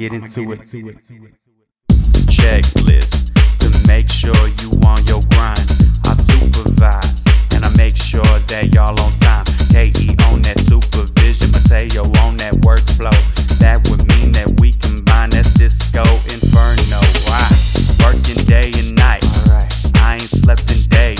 get into it. Checklist to make sure you on your grind. I supervise and I make sure that y'all on time. KE on that supervision, Mateo on that workflow. That would mean that we combine that disco inferno. Why working day and night. I ain't slept in days.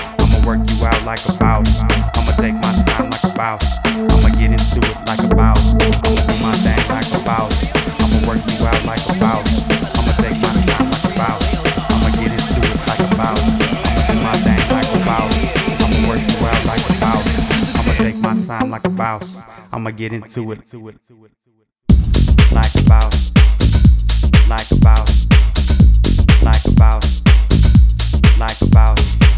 Work you out like a boss. I'ma take my time like a boss. I'ma get into it like a boss. I'ma do my thing like a boss. I'ma work you out like a boss. I'ma take my time like a boss. I'ma get into it like a boss. I'ma do my thing like a boss. I'ma work you out like a boss. I'ma take my time like a boss. I'ma get into it. Like a boss. Like a boss. Like a boss. Like a boss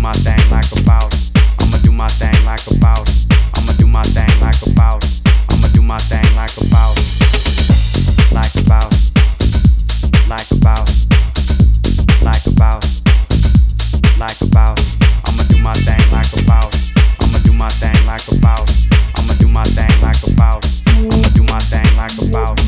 my thing like a boss. I'ma do my thing like a boss. I'ma do my thing like a boss. I'ma do my thing like a boss. Like a boss. Like a boss. Like a boss. Like a boss. I'ma do my thing like a boss. I'ma do my thing like a boss. I'ma do my thing like a boss. I'ma do my thing like a boss.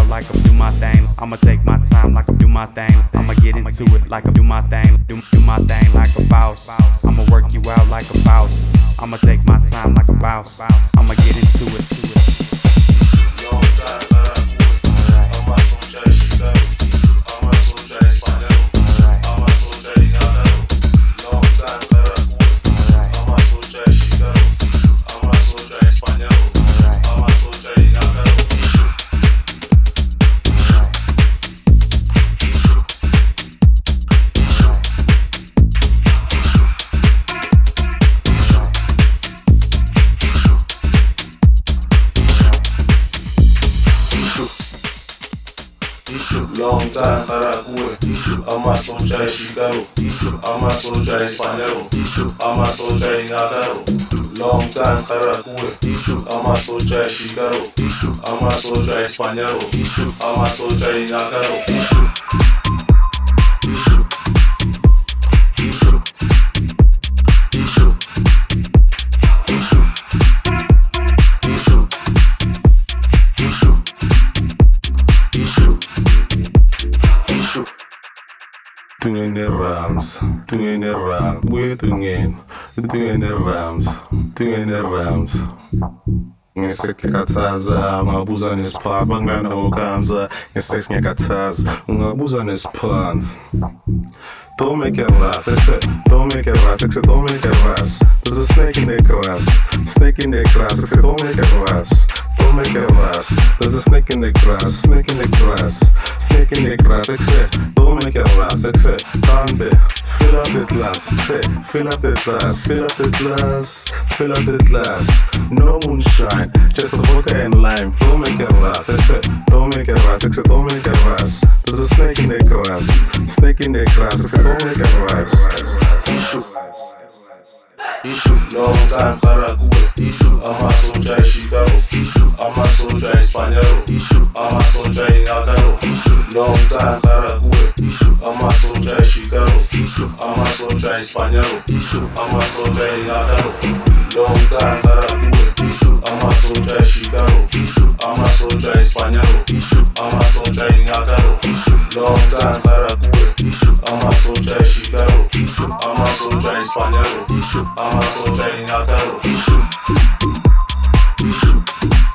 out like I'm do my thing. I'ma take my time like I'm do my thing. I'ma get into it like I'm do my thing. Do, do my thing like a boss. I'ma work you out like a boss. I'ma take my time like a boss. I'ma get into it. Time ngara kuwe amasotsha eshikaro amasotsha espanero amasotsha engakaro long time ngara kuwe amasotsha eshikaro amasotsha espanero amasotsha engakaro Tungene Rams, Tungene Rams, buye Tungen, Tungene Rams, Tungene Rams. ngesekekhathaza ungabuza nesiphansi bangana okanza ngesex ngiyakhathaza ungabuza nesiphansi Don't make it ras, except don't make it ras, except don't make it ras. There's a snake in the grass, snake in the grass, except don't make it ras. Don't make it ras. There's a snake in the grass, snake in the grass, snake in the grass, except don't make it ras, except Dante. Fill up the glass, say, fill up the glass, fill up the glass, fill up the glass. No moonshine, just a vodka and lime. Don't make it ras, except don't make it ras, except don't make it ras. There's a snake in the grass, snake in the grass, except don't make it ras. long time ngara kuwe amasotsha eshikaro amasotsha espanero amasotsha engakaro long time ngara kuwe amasotsha eshikaro amasotsha espanero amasotsha engakaro long time ngara kuwe amasotsha eshikaro amasotsha espanero amasotsha engakaro long time ngara kuwe amasotsha eshikaro amasotsha espanero amasotsha engakaro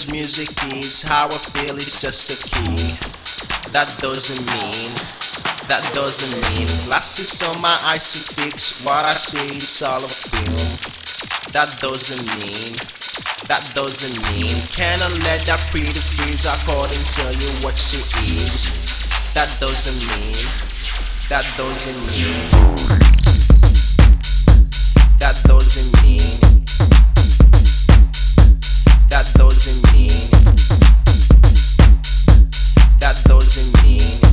Cause music is how I feel, it's just a key. That doesn't mean, that doesn't mean. Glasses on my eyes to fix what I see is all a feel. That doesn't mean, that doesn't mean. Can I let that pretty freeze? I couldn't tell you what she is. That doesn't mean, that doesn't mean. That doesn't mean doesn't mean. That doesn't mean.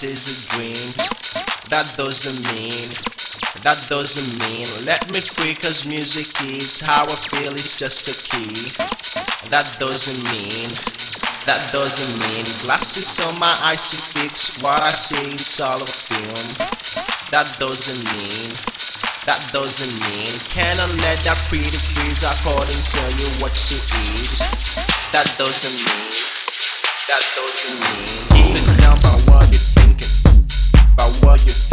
that is. That doesn't mean, that doesn't mean. Let me free, cause music is how I feel, it's just a key. That doesn't mean, that doesn't mean. Glasses on my eyes to fix what I see, is all a film. That doesn't mean. That doesn't mean can I let that pretty freeze I couldn't tell you what she is That doesn't mean That doesn't mean Keep it down by what you're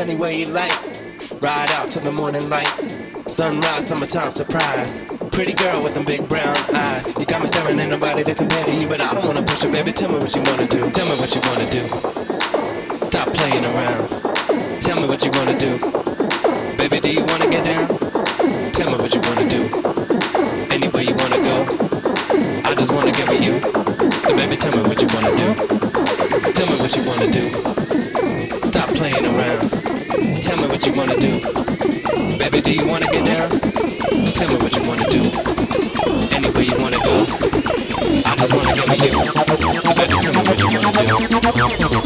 any way you like. Ride out to the morning light. Sunrise, summertime surprise. Pretty girl with them big brown eyes. You got me staring, ain't nobody to compare to you, but I don't wanna push it, baby. Tell me what you wanna do. Tell me what you wanna do. Stop playing around. Tell me what you wanna do. Baby, do you wanna get down? Tell me what you wanna do. Anywhere you wanna go. I just wanna get with you. So baby, tell me what wanna do. Baby, do you wanna get down? Tell me what you wanna do. Anywhere you wanna go. I just wanna get with you. Baby, tell me what you wanna do.